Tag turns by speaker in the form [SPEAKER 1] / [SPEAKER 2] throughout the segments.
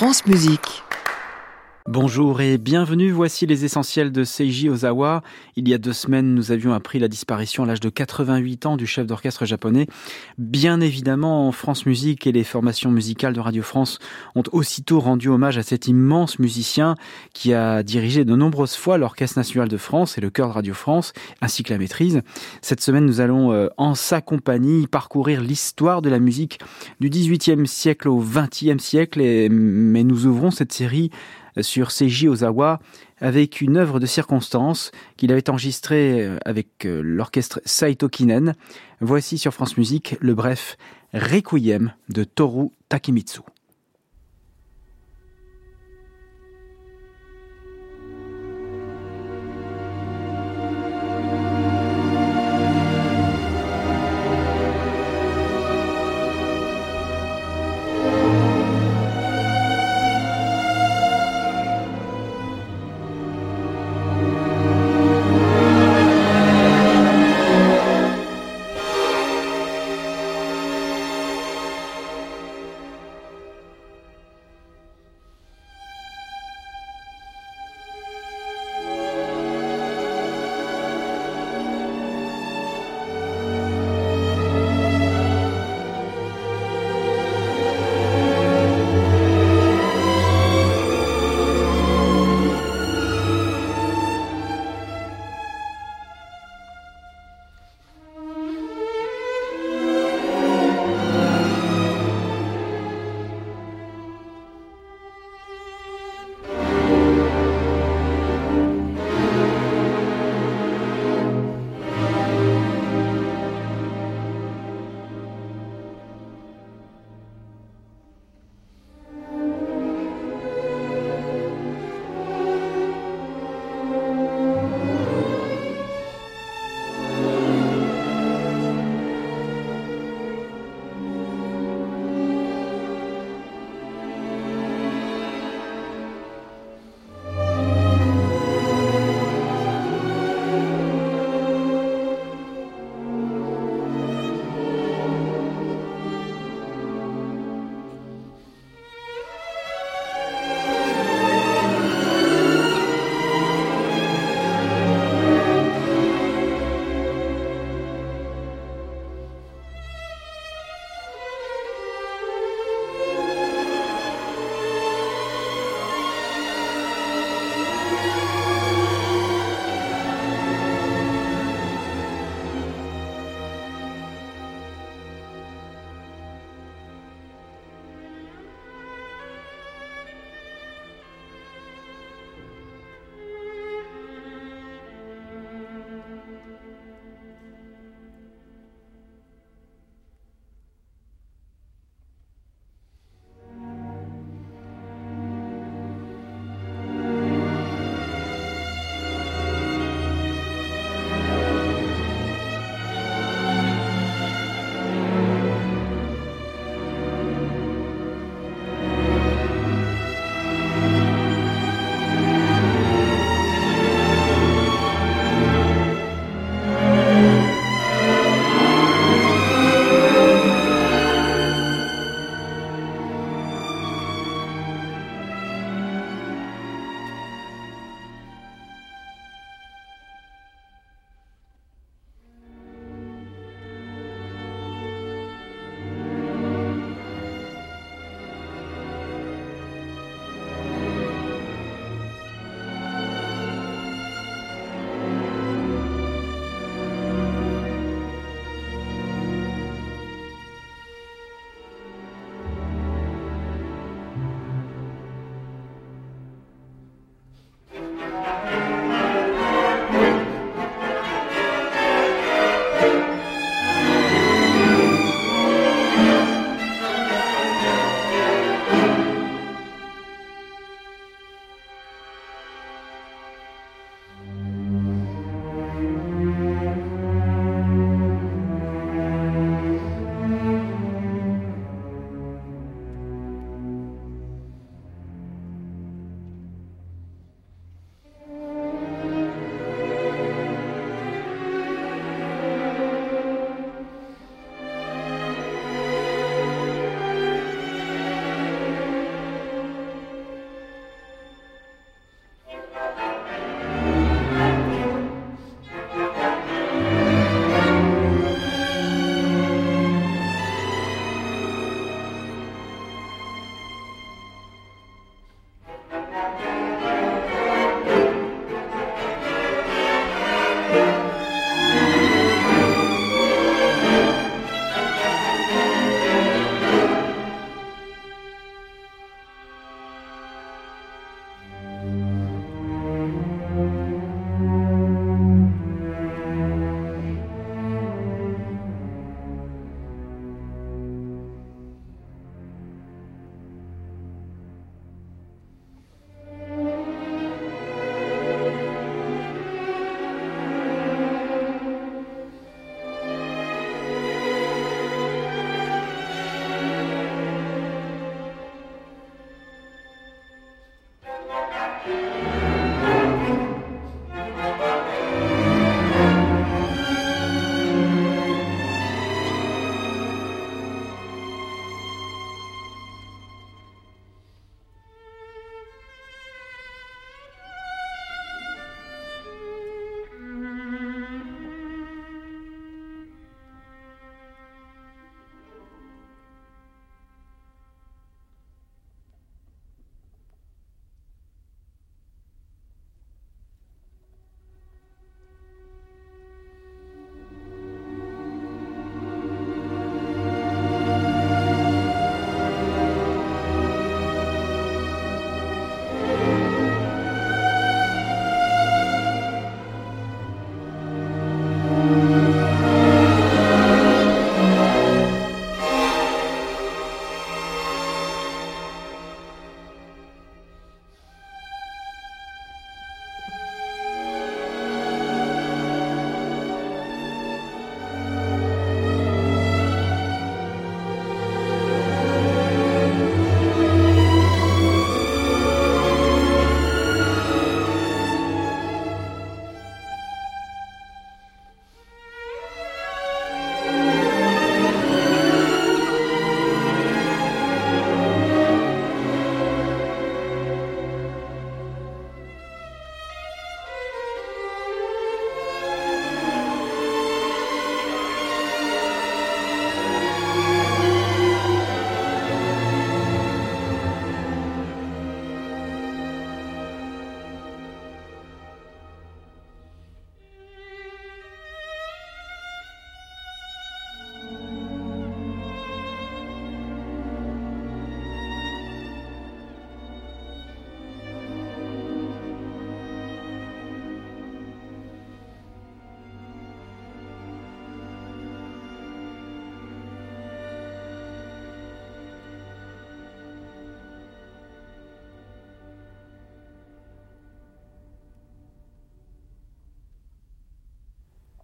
[SPEAKER 1] France Musique.
[SPEAKER 2] Bonjour et bienvenue, voici les essentiels de Seiji Ozawa. Il y a deux semaines, nous avions appris la disparition à l'âge de 88 ans du chef d'orchestre japonais. Bien évidemment, France Musique et les formations musicales de Radio France ont aussitôt rendu hommage à cet immense musicien qui a dirigé de nombreuses fois l'Orchestre National de France et le Chœur de Radio France, ainsi que la maîtrise. Cette semaine, nous allons, euh, en sa compagnie, parcourir l'histoire de la musique du XVIIIe siècle au XXe siècle, mais nous ouvrons cette série sur Seiji Ozawa avec une œuvre de circonstance qu'il avait enregistrée euh, avec euh, l'orchestre Saito Kinen. Voici sur France Musique le bref Requiem de Toru Takemitsu.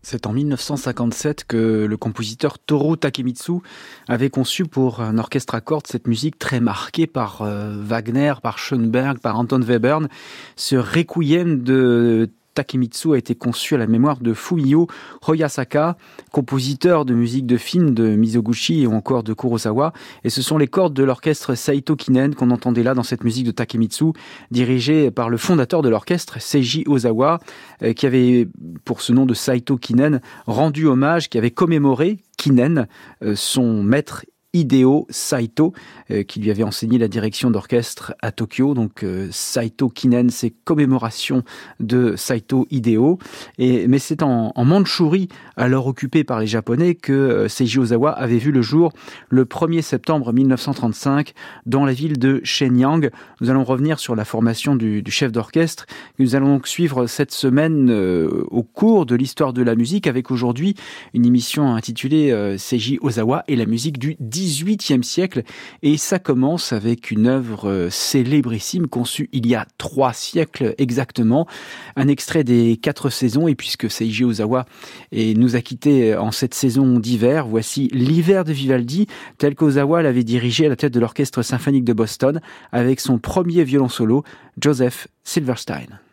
[SPEAKER 2] C'est en 1957 que le compositeur Toru Takemitsu avait conçu pour un orchestre à cordes cette musique très marquée par euh, Wagner, par Schoenberg, par Anton Webern, ce requiem de Takemitsu a été conçu à la mémoire de Fumio Hoyasaka, compositeur de musique de film de Mizoguchi ou encore de Kurosawa. Et ce sont les cordes de l'orchestre Saito Kinen qu'on entendait là dans cette musique de Takemitsu, dirigée par le fondateur de l'orchestre, Seiji Ozawa, euh, qui avait, pour ce nom de Saito Kinen, rendu hommage, qui avait commémoré Kinen, euh, son maître Hideo Saito, euh, qui lui avait enseigné la direction d'orchestre à Tokyo. Donc euh, Saito Kinen, c'est commémoration de Saito Hideo. Et, mais c'est en, Mandchourie, alors occupée par les Japonais, que euh, Seiji Ozawa avait vu le jour le 1er septembre 1935 dans la ville de Shenyang. Nous allons revenir sur la formation du, du chef d'orchestre. Nous allons donc suivre cette semaine au cours de l'histoire de la musique avec aujourd'hui une émission intitulée Seiji Ozawa et la musique du 10 XVIIIe siècle et ça commence avec une œuvre euh, célébrissime conçue il y a trois siècles exactement, un extrait des quatre saisons et puisque Seiji Ozawa nous a quittés en cette saison d'hiver, voici l'hiver de Vivaldi tel qu'Ozawa l'avait dirigé à la tête de l'orchestre symphonique de Boston avec son premier violon solo, Joseph Silverstein.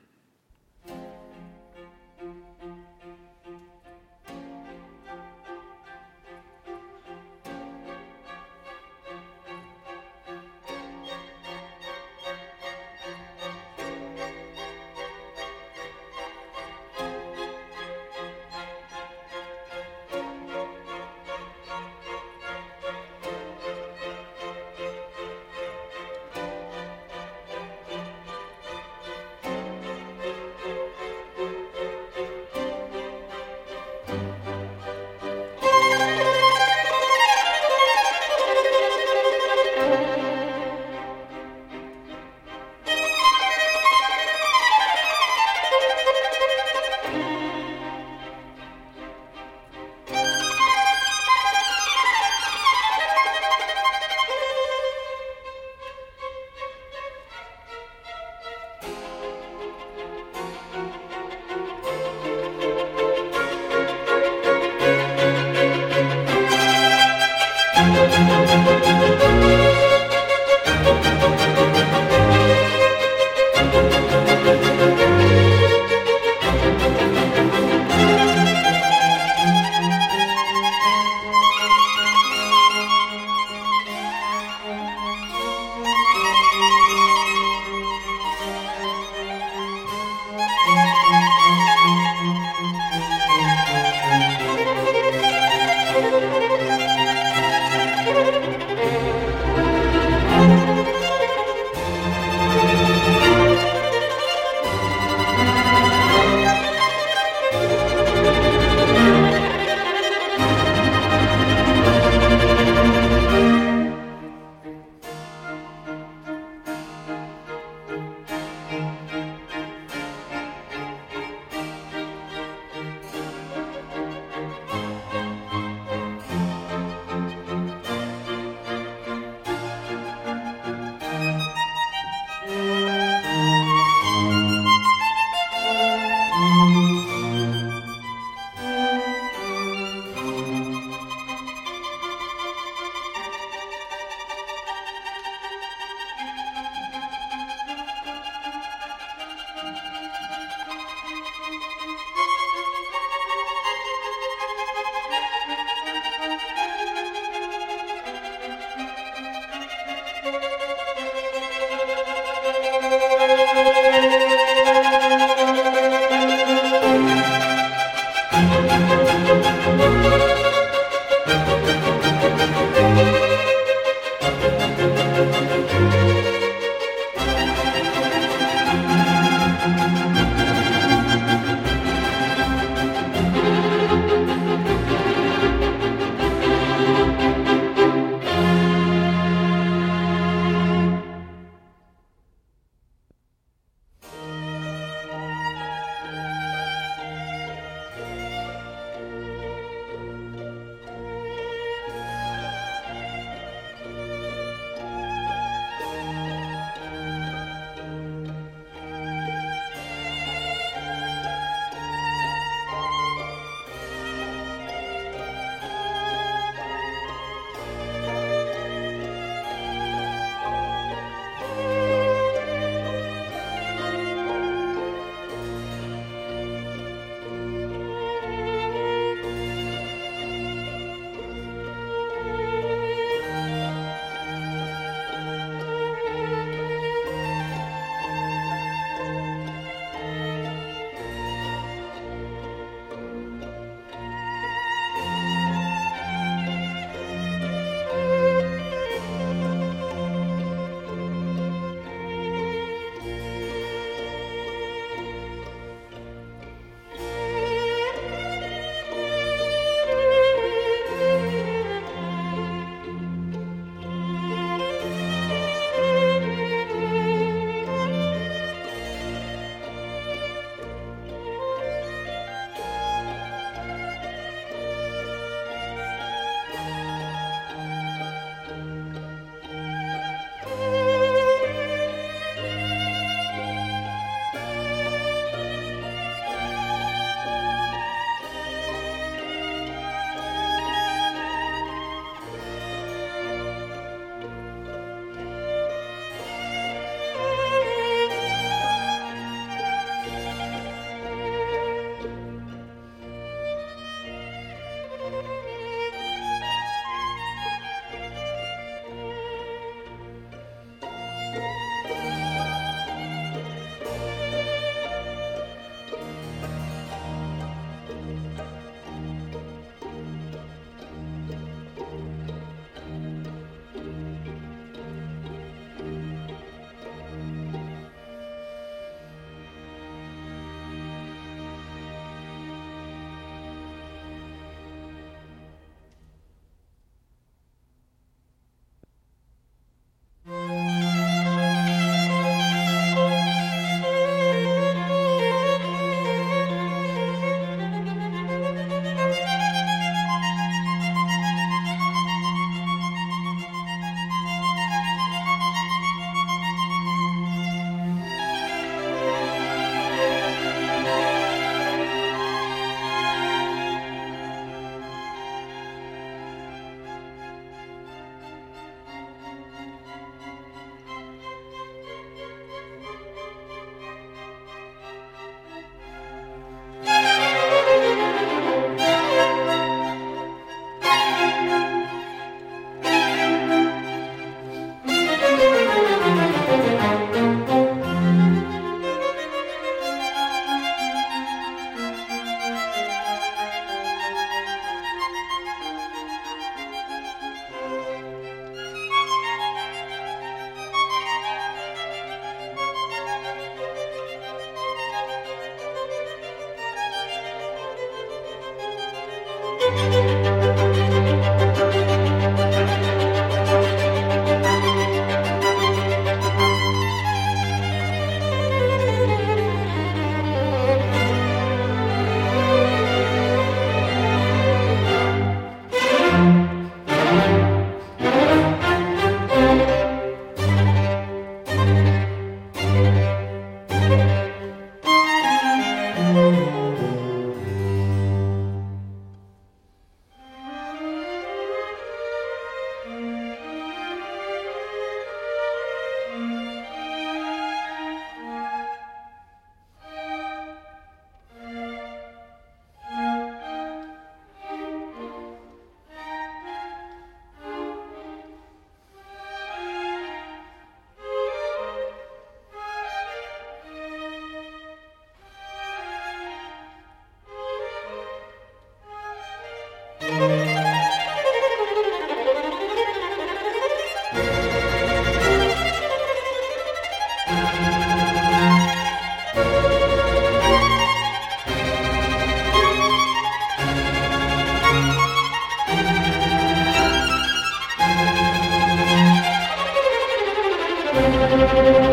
[SPEAKER 2] Thank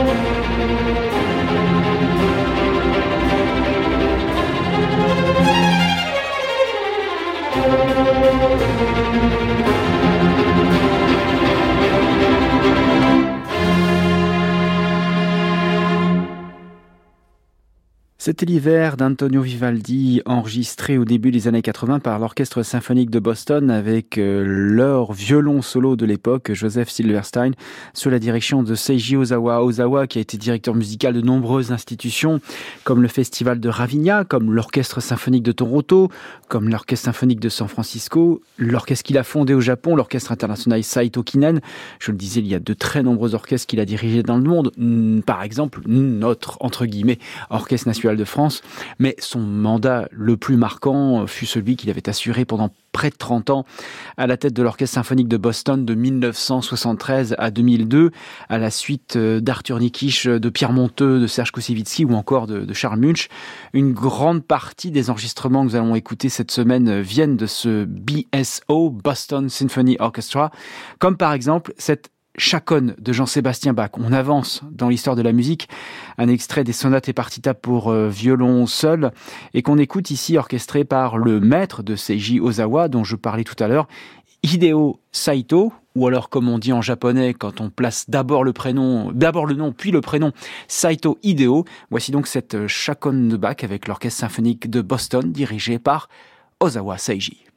[SPEAKER 2] C'était l'hiver d'Antonio Vivaldi, enregistré au début des années 80 par l'Orchestre symphonique de Boston avec euh, leur violon solo de l'époque, Joseph Silverstein, sous la direction de Seiji Ozawa. Ozawa qui a été directeur musical de nombreuses institutions, comme le Festival de Ravinia, comme l'Orchestre symphonique de Toronto, comme l'Orchestre symphonique de San Francisco, l'orchestre qu'il a fondé au Japon, l'Orchestre international Saito Kinen. Je le disais, il y a de très nombreux orchestres qu'il a dirigés dans le monde. Par exemple, notre, entre guillemets, Orchestre national de France, mais son mandat le plus marquant fut celui qu'il avait assuré pendant près de 30 ans à la tête de l'Orchestre symphonique de Boston de 1973 à 2002, à la suite euh, d'Arthur Nikisch, de Pierre Monteux, de Serge Koussevitzky ou encore de, Charles Munch. Une grande partie des enregistrements que nous allons écouter cette semaine viennent de ce BSO, Boston Symphony Orchestra, comme par exemple cette chaconne de Jean-Sébastien Bach. On avance dans l'histoire de la musique, un extrait des sonates et partita pour euh, violon seul, et qu'on écoute ici orchestré par le maître de Seiji Ozawa, dont je parlais tout à l'heure, Hideo Saito, ou alors comme on dit en japonais quand on place d'abord le prénom, d'abord le nom, puis le prénom, Saito Hideo. Voici donc cette chaconne de Bach avec l'orchestre symphonique de Boston dirigé par Ozawa Seiji.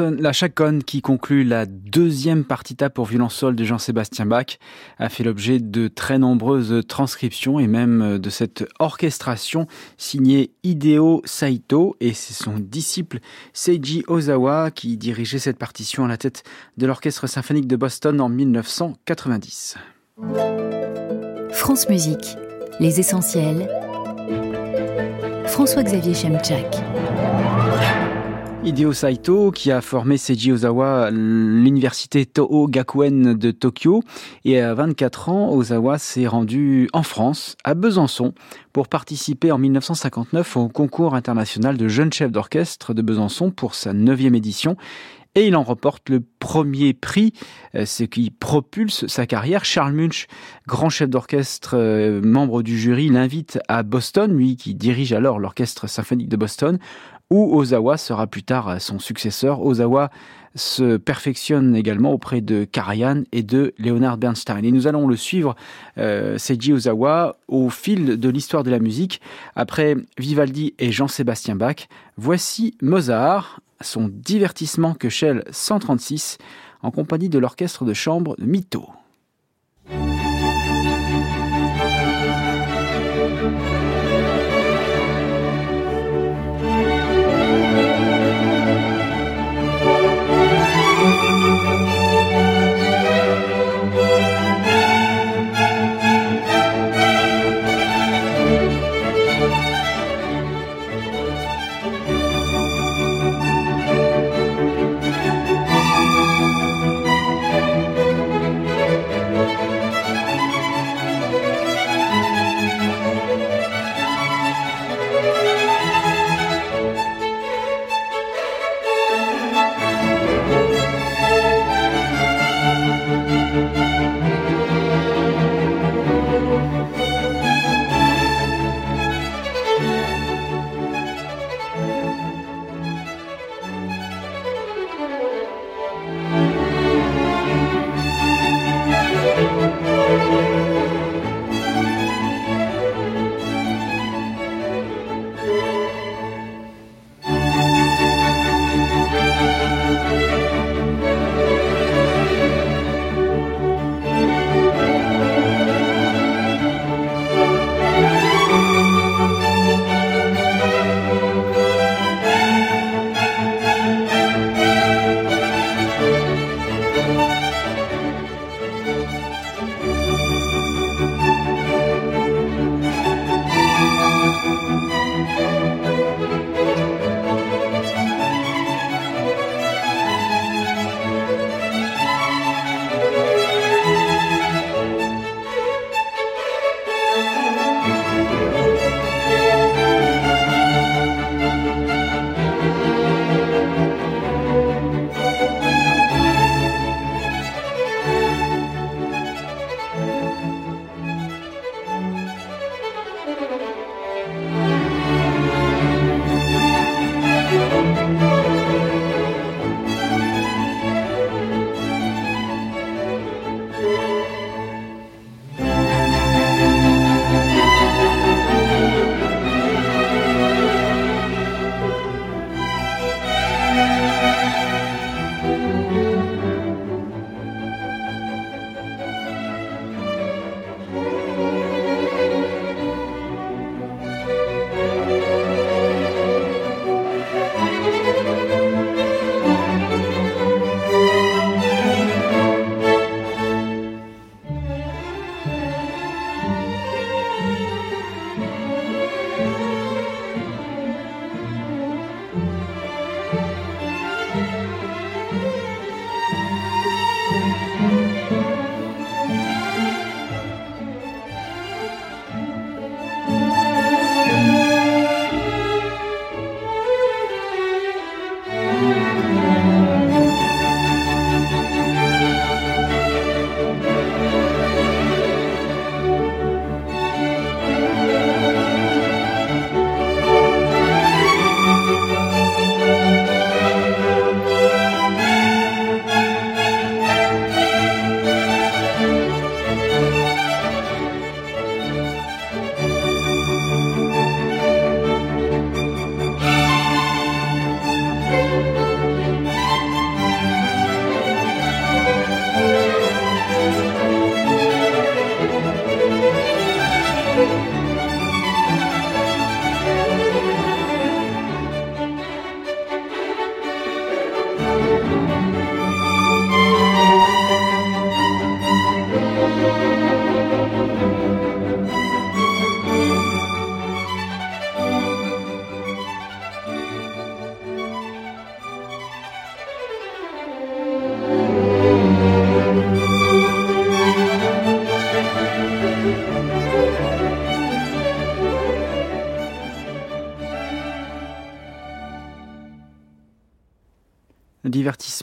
[SPEAKER 2] La, chaconne qui conclut la deuxième partita pour violon sol de Jean-Sébastien Bach a fait l'objet de très nombreuses transcriptions et même de cette orchestration signée Hideo Saito et c'est son disciple Seiji Ozawa qui dirigeait cette partition à la tête de l'Orchestre symphonique de Boston en 1990.
[SPEAKER 1] France Musique, les essentiels. François-Xavier Chemchak.
[SPEAKER 2] Hideo Saito, qui a formé Seiji Ozawa à l'université Toho Gakuen de Tokyo. Et à 24 ans, Ozawa s'est rendu en France, à Besançon, pour participer en 1959 au concours international de jeunes chefs d'orchestre de Besançon pour sa neuvième édition et il en remporte le premier prix, euh, ce qui propulse sa carrière. Charles Munch, grand chef d'orchestre, euh, membre du jury, l'invite à Boston, lui qui dirige alors l'orchestre symphonique de Boston, où Ozawa sera plus tard son successeur. Ozawa se perfectionne également auprès de Karajan et de Leonard Bernstein. Et nous allons le suivre, euh, Seiji Ozawa, au fil de l'histoire de la musique. Après Vivaldi et Jean-Sébastien Bach, voici Mozart, son divertissement que Shell 136, en compagnie de l'orchestre de chambre de Mito.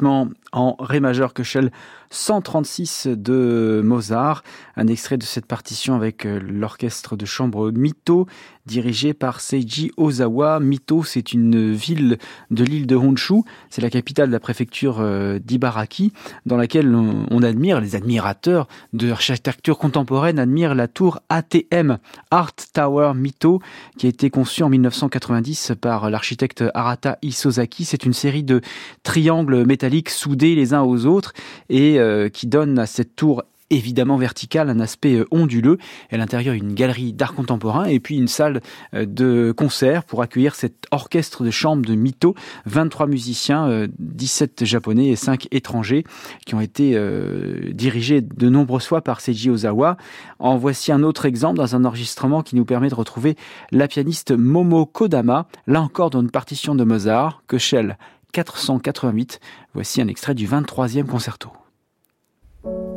[SPEAKER 2] En Ré majeur Köchel 136 de Mozart. Un extrait de cette partition avec euh, l'orchestre de chambre Mito, dirigé par Seiji Ozawa. Mito, c'est une ville de l'île de Honshu. C'est la capitale de la préfecture euh, d'Ibaraki, dans laquelle on admire, les admirateurs de l'architecture contemporaine admirent la tour ATM, Art Tower Mito, qui a été conçue en 1990 par l'architecte Arata Isozaki. C'est une série de triangles métalliques soudés les uns aux autres et euh, qui donne à cette tour évidemment verticale, un aspect euh, onduleux. à l'intérieur, une galerie d'art contemporain et puis une salle euh, de concert pour accueillir cet orchestre de chambre de Mito. 23 musiciens, 17 japonais et 5 étrangers qui ont été dirigés de nombreuses fois par Seiji Ozawa. En voici un autre exemple dans un enregistrement qui nous permet de retrouver la pianiste Momo Kodama, là encore dans une partition de Mozart, que Shell 488. Voici un extrait du 23e concerto. C'est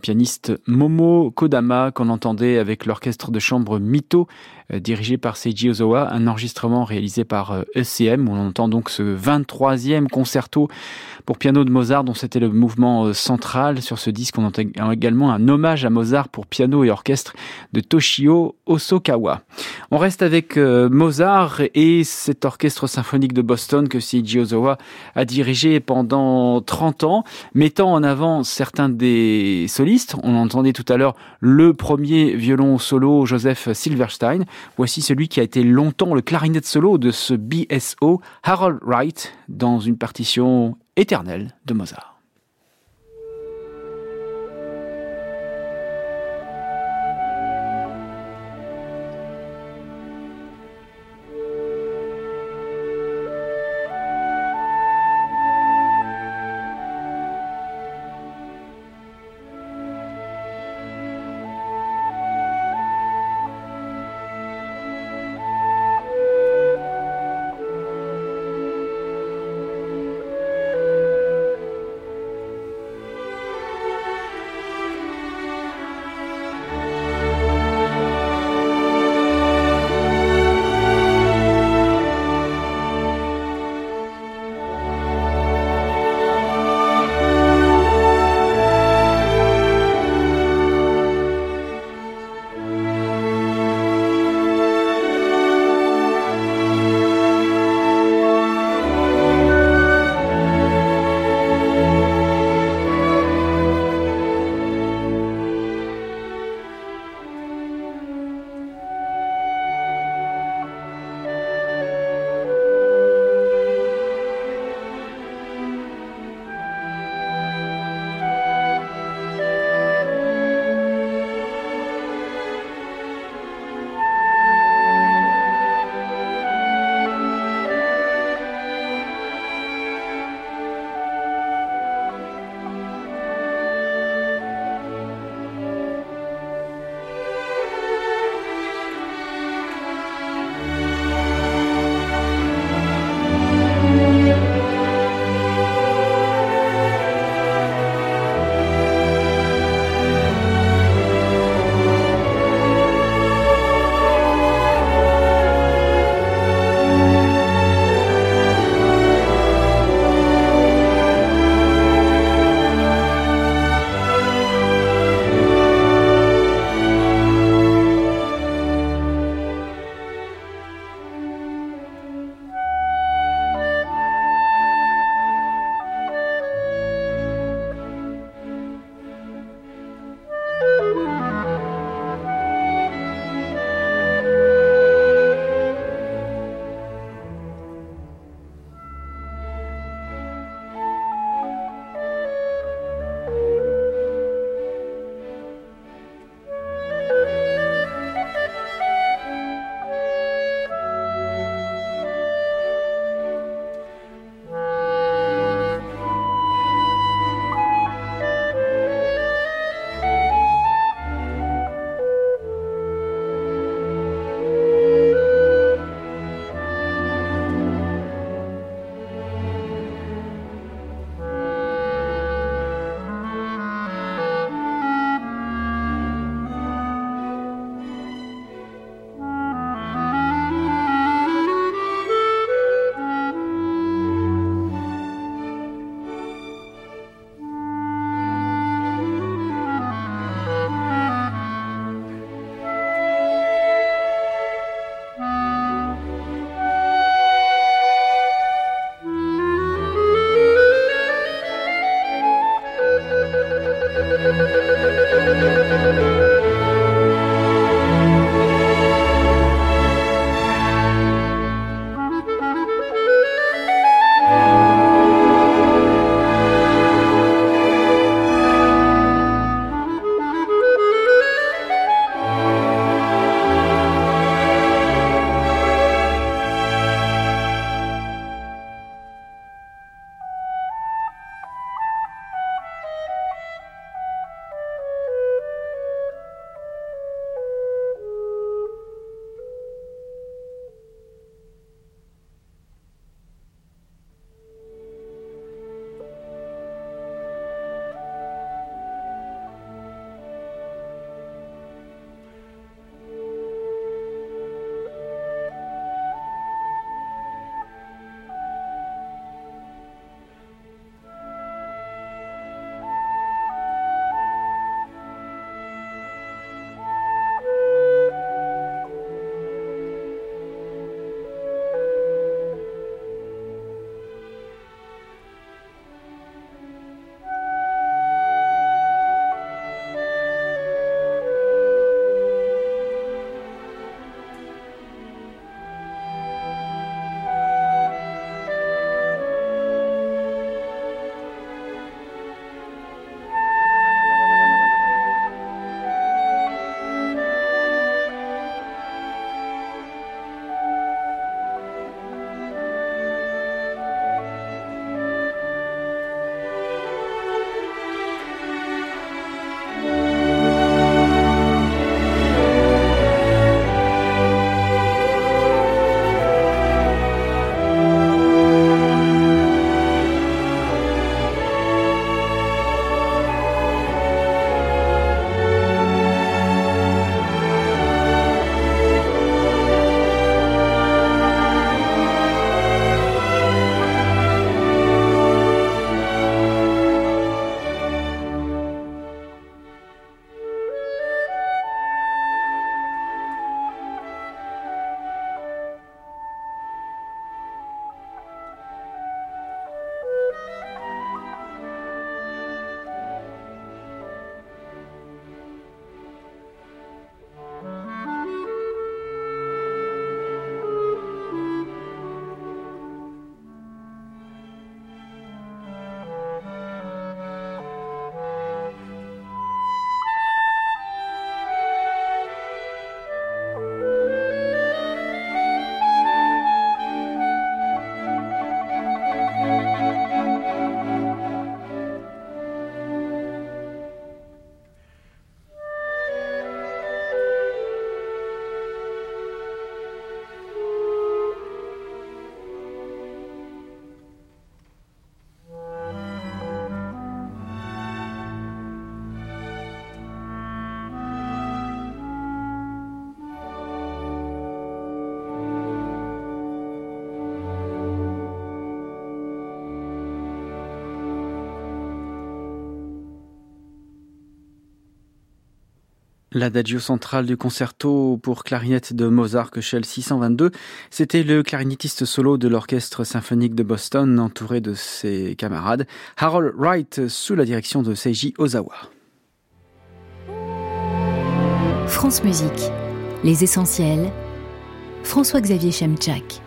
[SPEAKER 2] pianiste Momo Kodama qu'on entendait avec l'orchestre de chambre Mito, euh, dirigé par Seiji Ozawa, un enregistrement réalisé par ECM, où on entend donc ce 23e concerto pour piano de Mozart, dont c'était le mouvement central. Sur ce disque, on entend également un hommage à Mozart pour piano et orchestre de Toshio Osokawa. On reste avec Mozart et cet orchestre symphonique de Boston que Seiji Ozawa a dirigé pendant 30 ans, mettant en avant certains des solistes. On entendait tout à l'heure le premier violon solo Joseph Silverstein. Voici celui qui a été longtemps le clarinette solo de ce BSO, Harold Wright, dans une partition éternelle de Mozart. L'adagio central du concerto pour clarinette de Mozart Köchel 622, c'était le clarinettiste solo de l'orchestre symphonique de Boston entouré de ses camarades, Harold Wright sous la direction de Seiji Ozawa.
[SPEAKER 1] France Musique, les essentiels, François-Xavier Chemchak.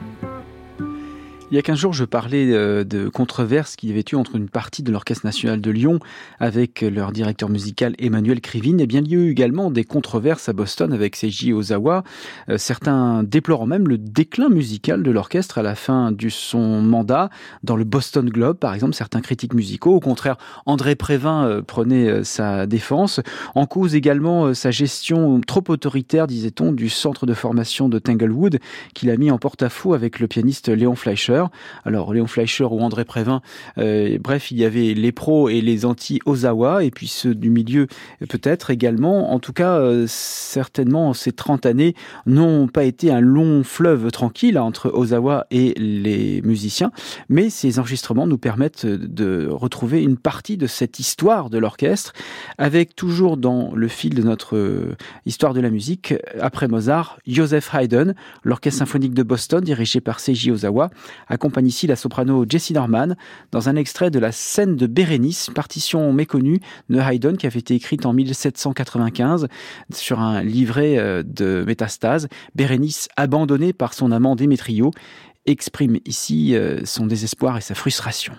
[SPEAKER 2] Il y a 15 jours, je parlais euh, de controverses qu'il y avait eu entre une partie de l'Orchestre national de Lyon avec leur directeur musical Emmanuel Krivine. Et eh bien, il y a eu également des controverses à Boston avec Seiji Ozawa. Euh, certains déplorant même le déclin musical de l'orchestre à la fin de son mandat. Dans le Boston Globe, par exemple, certains critiques musicaux. Au contraire, André Prévin euh, prenait sa défense. En cause également sa gestion trop autoritaire, disait-on, du centre de formation de Tanglewood qu'il a mis en porte-à-faux avec le pianiste Léon Fleischer. Alors Léon Fleischer ou André Prévin, euh, bref, il y avait les pros et les anti-Ozawa, et puis ceux du milieu peut-être également. En tout cas, euh, certainement, ces 30 années n'ont pas été un long fleuve tranquille entre Ozawa et les musiciens, mais ces enregistrements nous permettent de retrouver une partie de cette histoire de l'orchestre, avec toujours dans le fil de notre euh, histoire de la musique, après Mozart, Joseph Haydn, l'orchestre symphonique de Boston dirigé par Seiji Ozawa, accompagne ici la soprano Jessie Norman dans un extrait de la scène de Bérénice, partition méconnue de Haydn qui avait été écrite en 1795 sur un livret euh, de métastase. Bérénice, abandonnée par son amant Démétrio, exprime ici euh, son désespoir et sa frustration.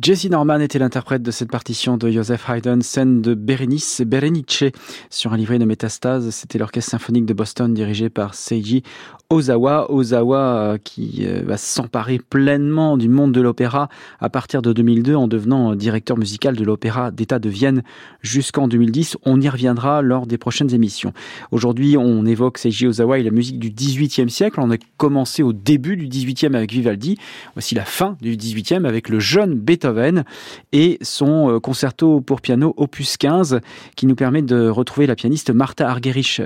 [SPEAKER 2] Jesse Norman était l'interprète de cette partition de Joseph Haydn, scène de Berenice Berenice sur un livret de métastase. C'était l'orchestre symphonique de Boston dirigé par Seiji Ozawa. Ozawa euh, qui euh, va s'emparer pleinement du monde de l'opéra à partir de 2002 en devenant directeur musical de l'opéra d'État de Vienne jusqu'en 2010. On y reviendra lors des prochaines émissions. Aujourd'hui, on évoque Seiji Ozawa et la musique du 18e siècle. On a commencé au début du 18e avec Vivaldi. Voici la fin du 18e avec le jeune Beethoven et son euh, concerto pour piano opus 15 qui nous permet de retrouver la pianiste Martha Argerich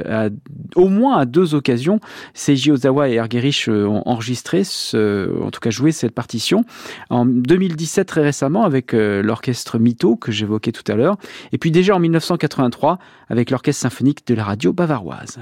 [SPEAKER 2] au moins à deux occasions. Seiji Ozawa et Argerich euh, ont enregistré, en tout cas joué cette partition en 2017 très récemment avec euh, l'orchestre Mito que j'évoquais tout à l'heure et puis déjà en 1983 avec l'orchestre symphonique de la radio bavaroise.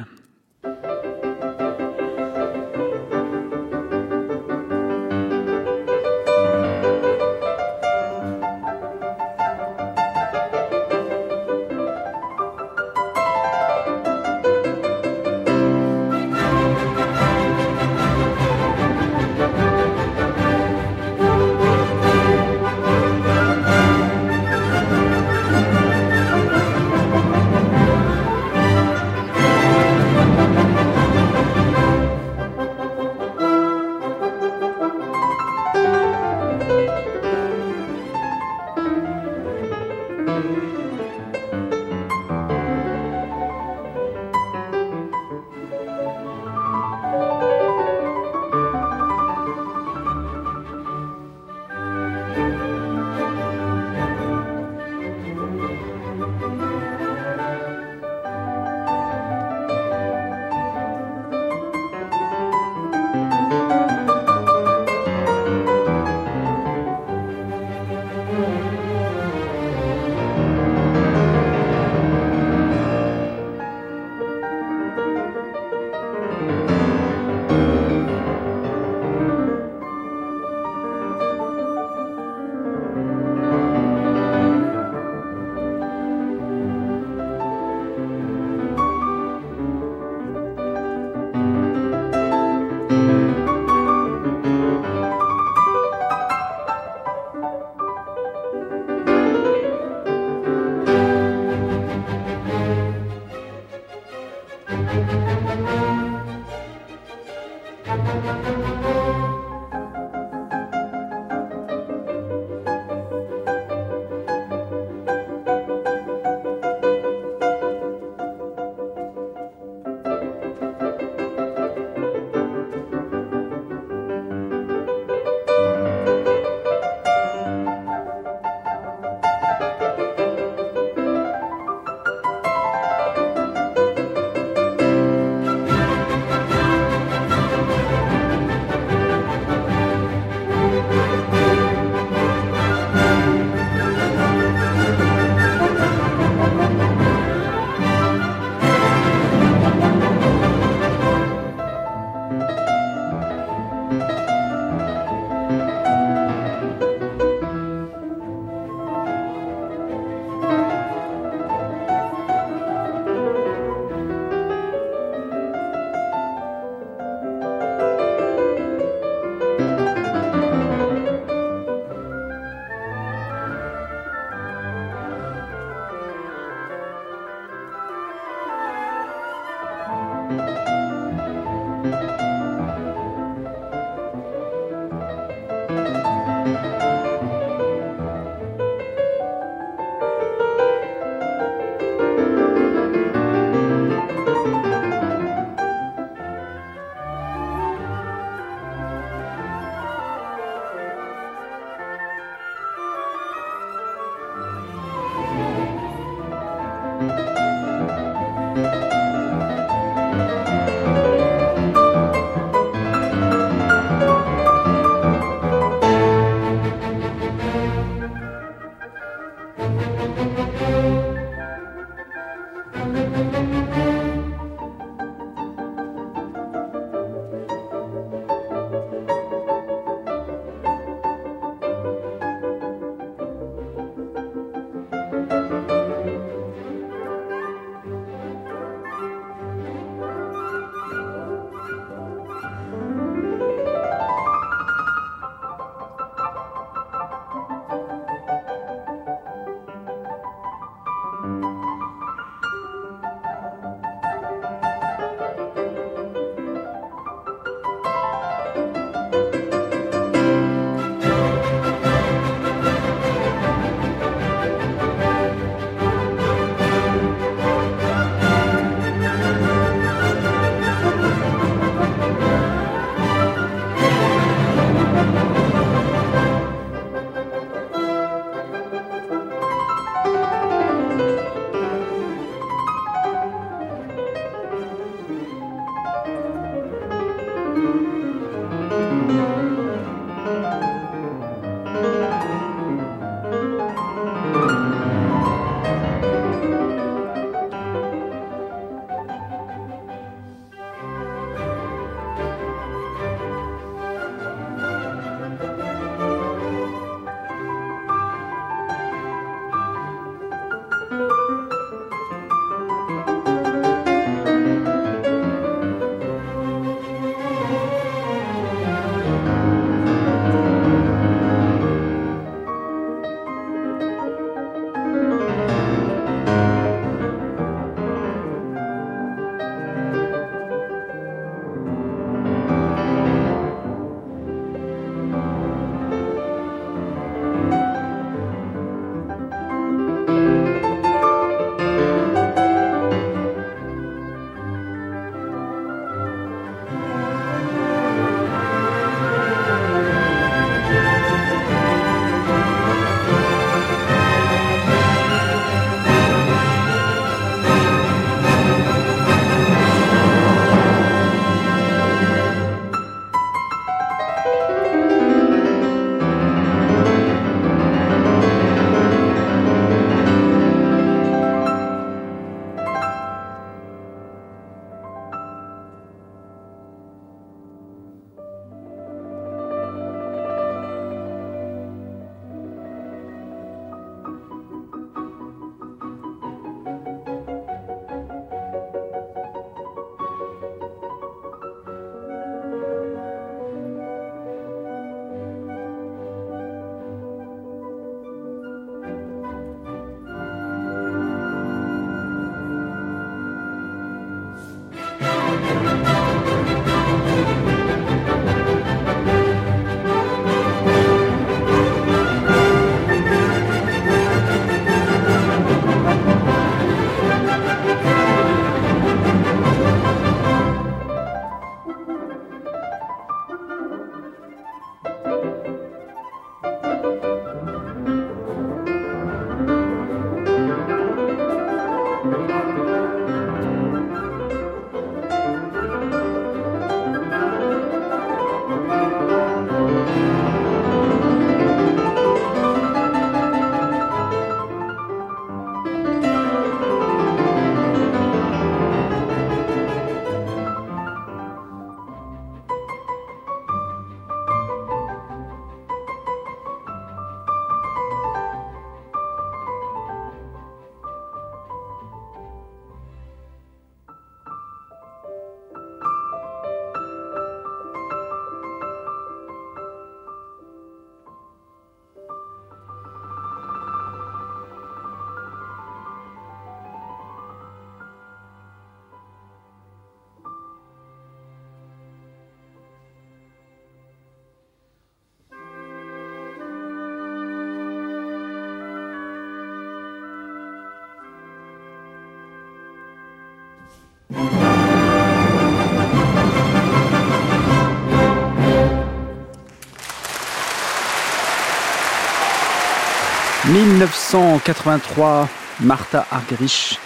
[SPEAKER 2] 1983, Martha Argerich,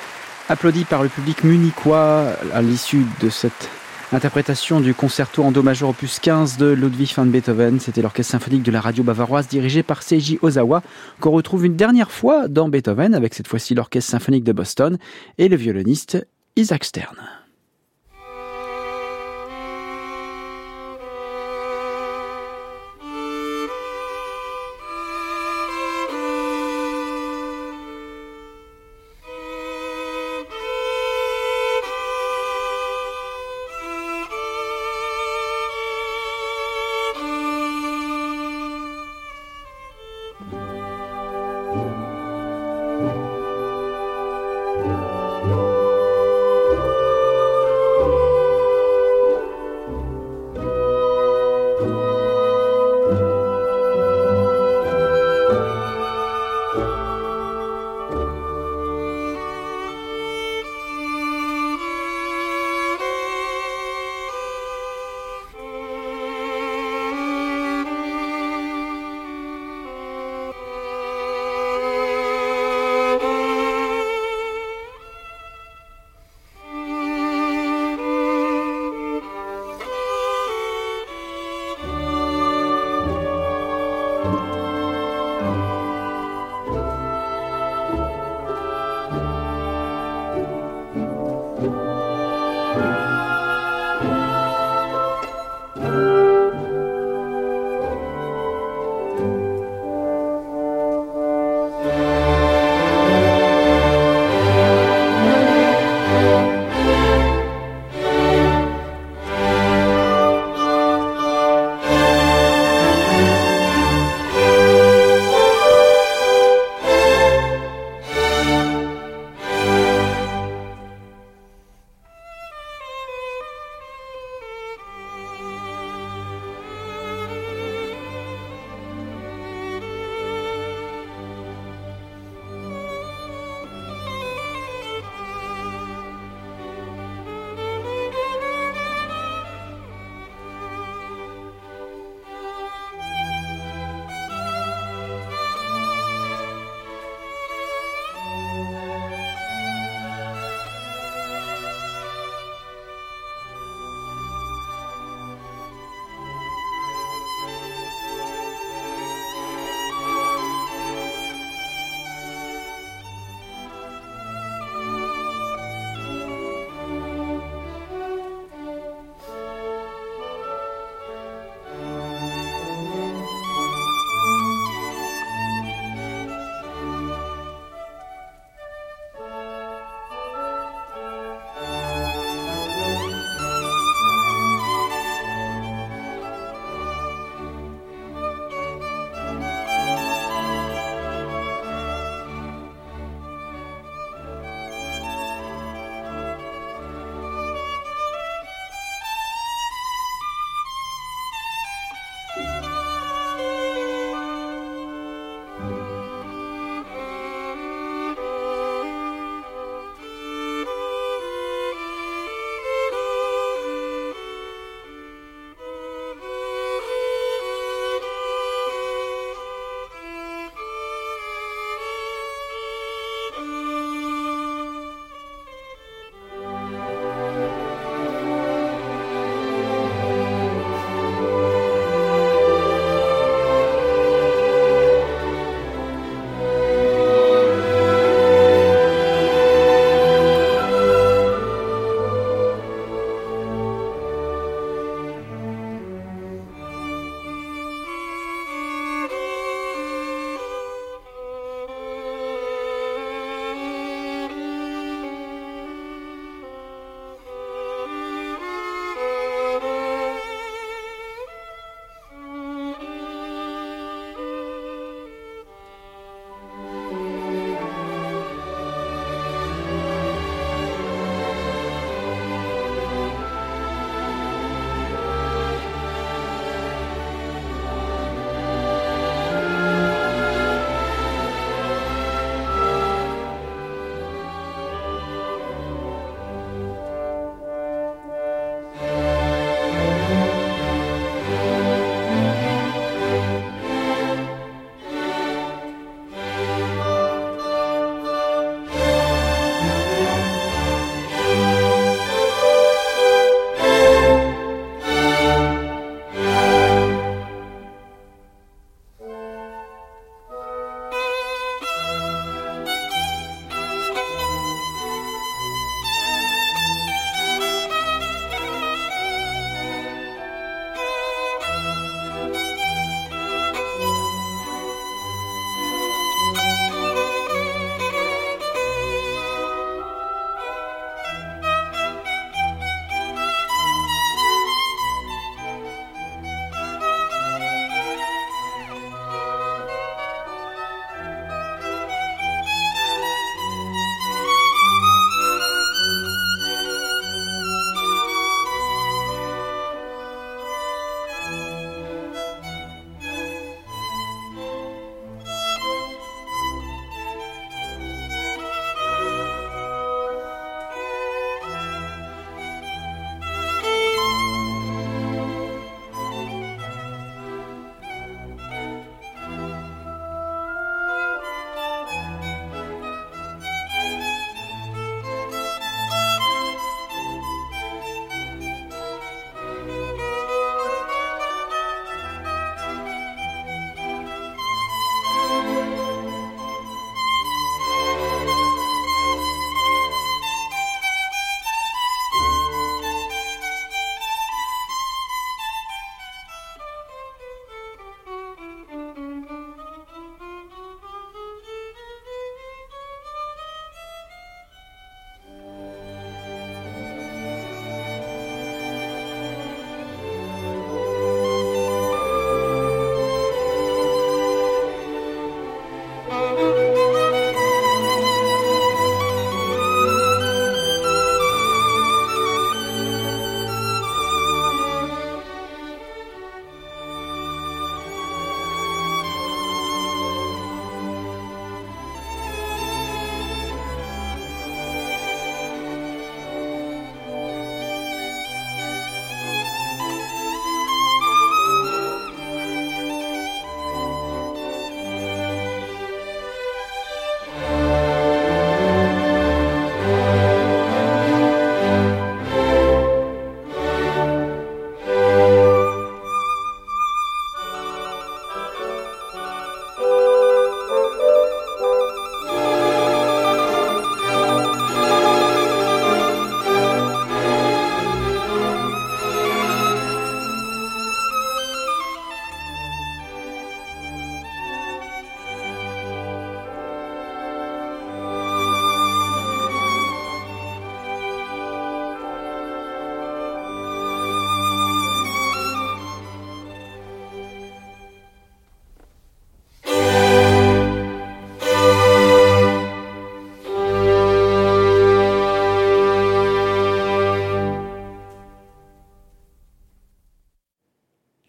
[SPEAKER 2] applaudie par le public munichois à l'issue de cette interprétation du concerto en do majeur opus 15 de Ludwig van Beethoven. C'était l'orchestre symphonique de la radio bavaroise dirigé par Seiji Ozawa, qu'on retrouve une dernière fois dans Beethoven, avec cette fois-ci l'orchestre symphonique de Boston et le violoniste Isaac Stern.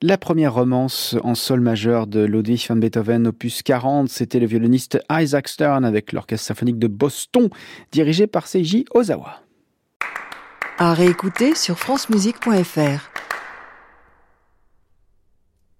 [SPEAKER 2] La première romance en sol majeur de Ludwig van Beethoven, opus 40, c'était le violoniste Isaac Stern avec l'orchestre symphonique de Boston, dirigé par Seiji Ozawa.
[SPEAKER 1] À réécouter sur francemusique.fr.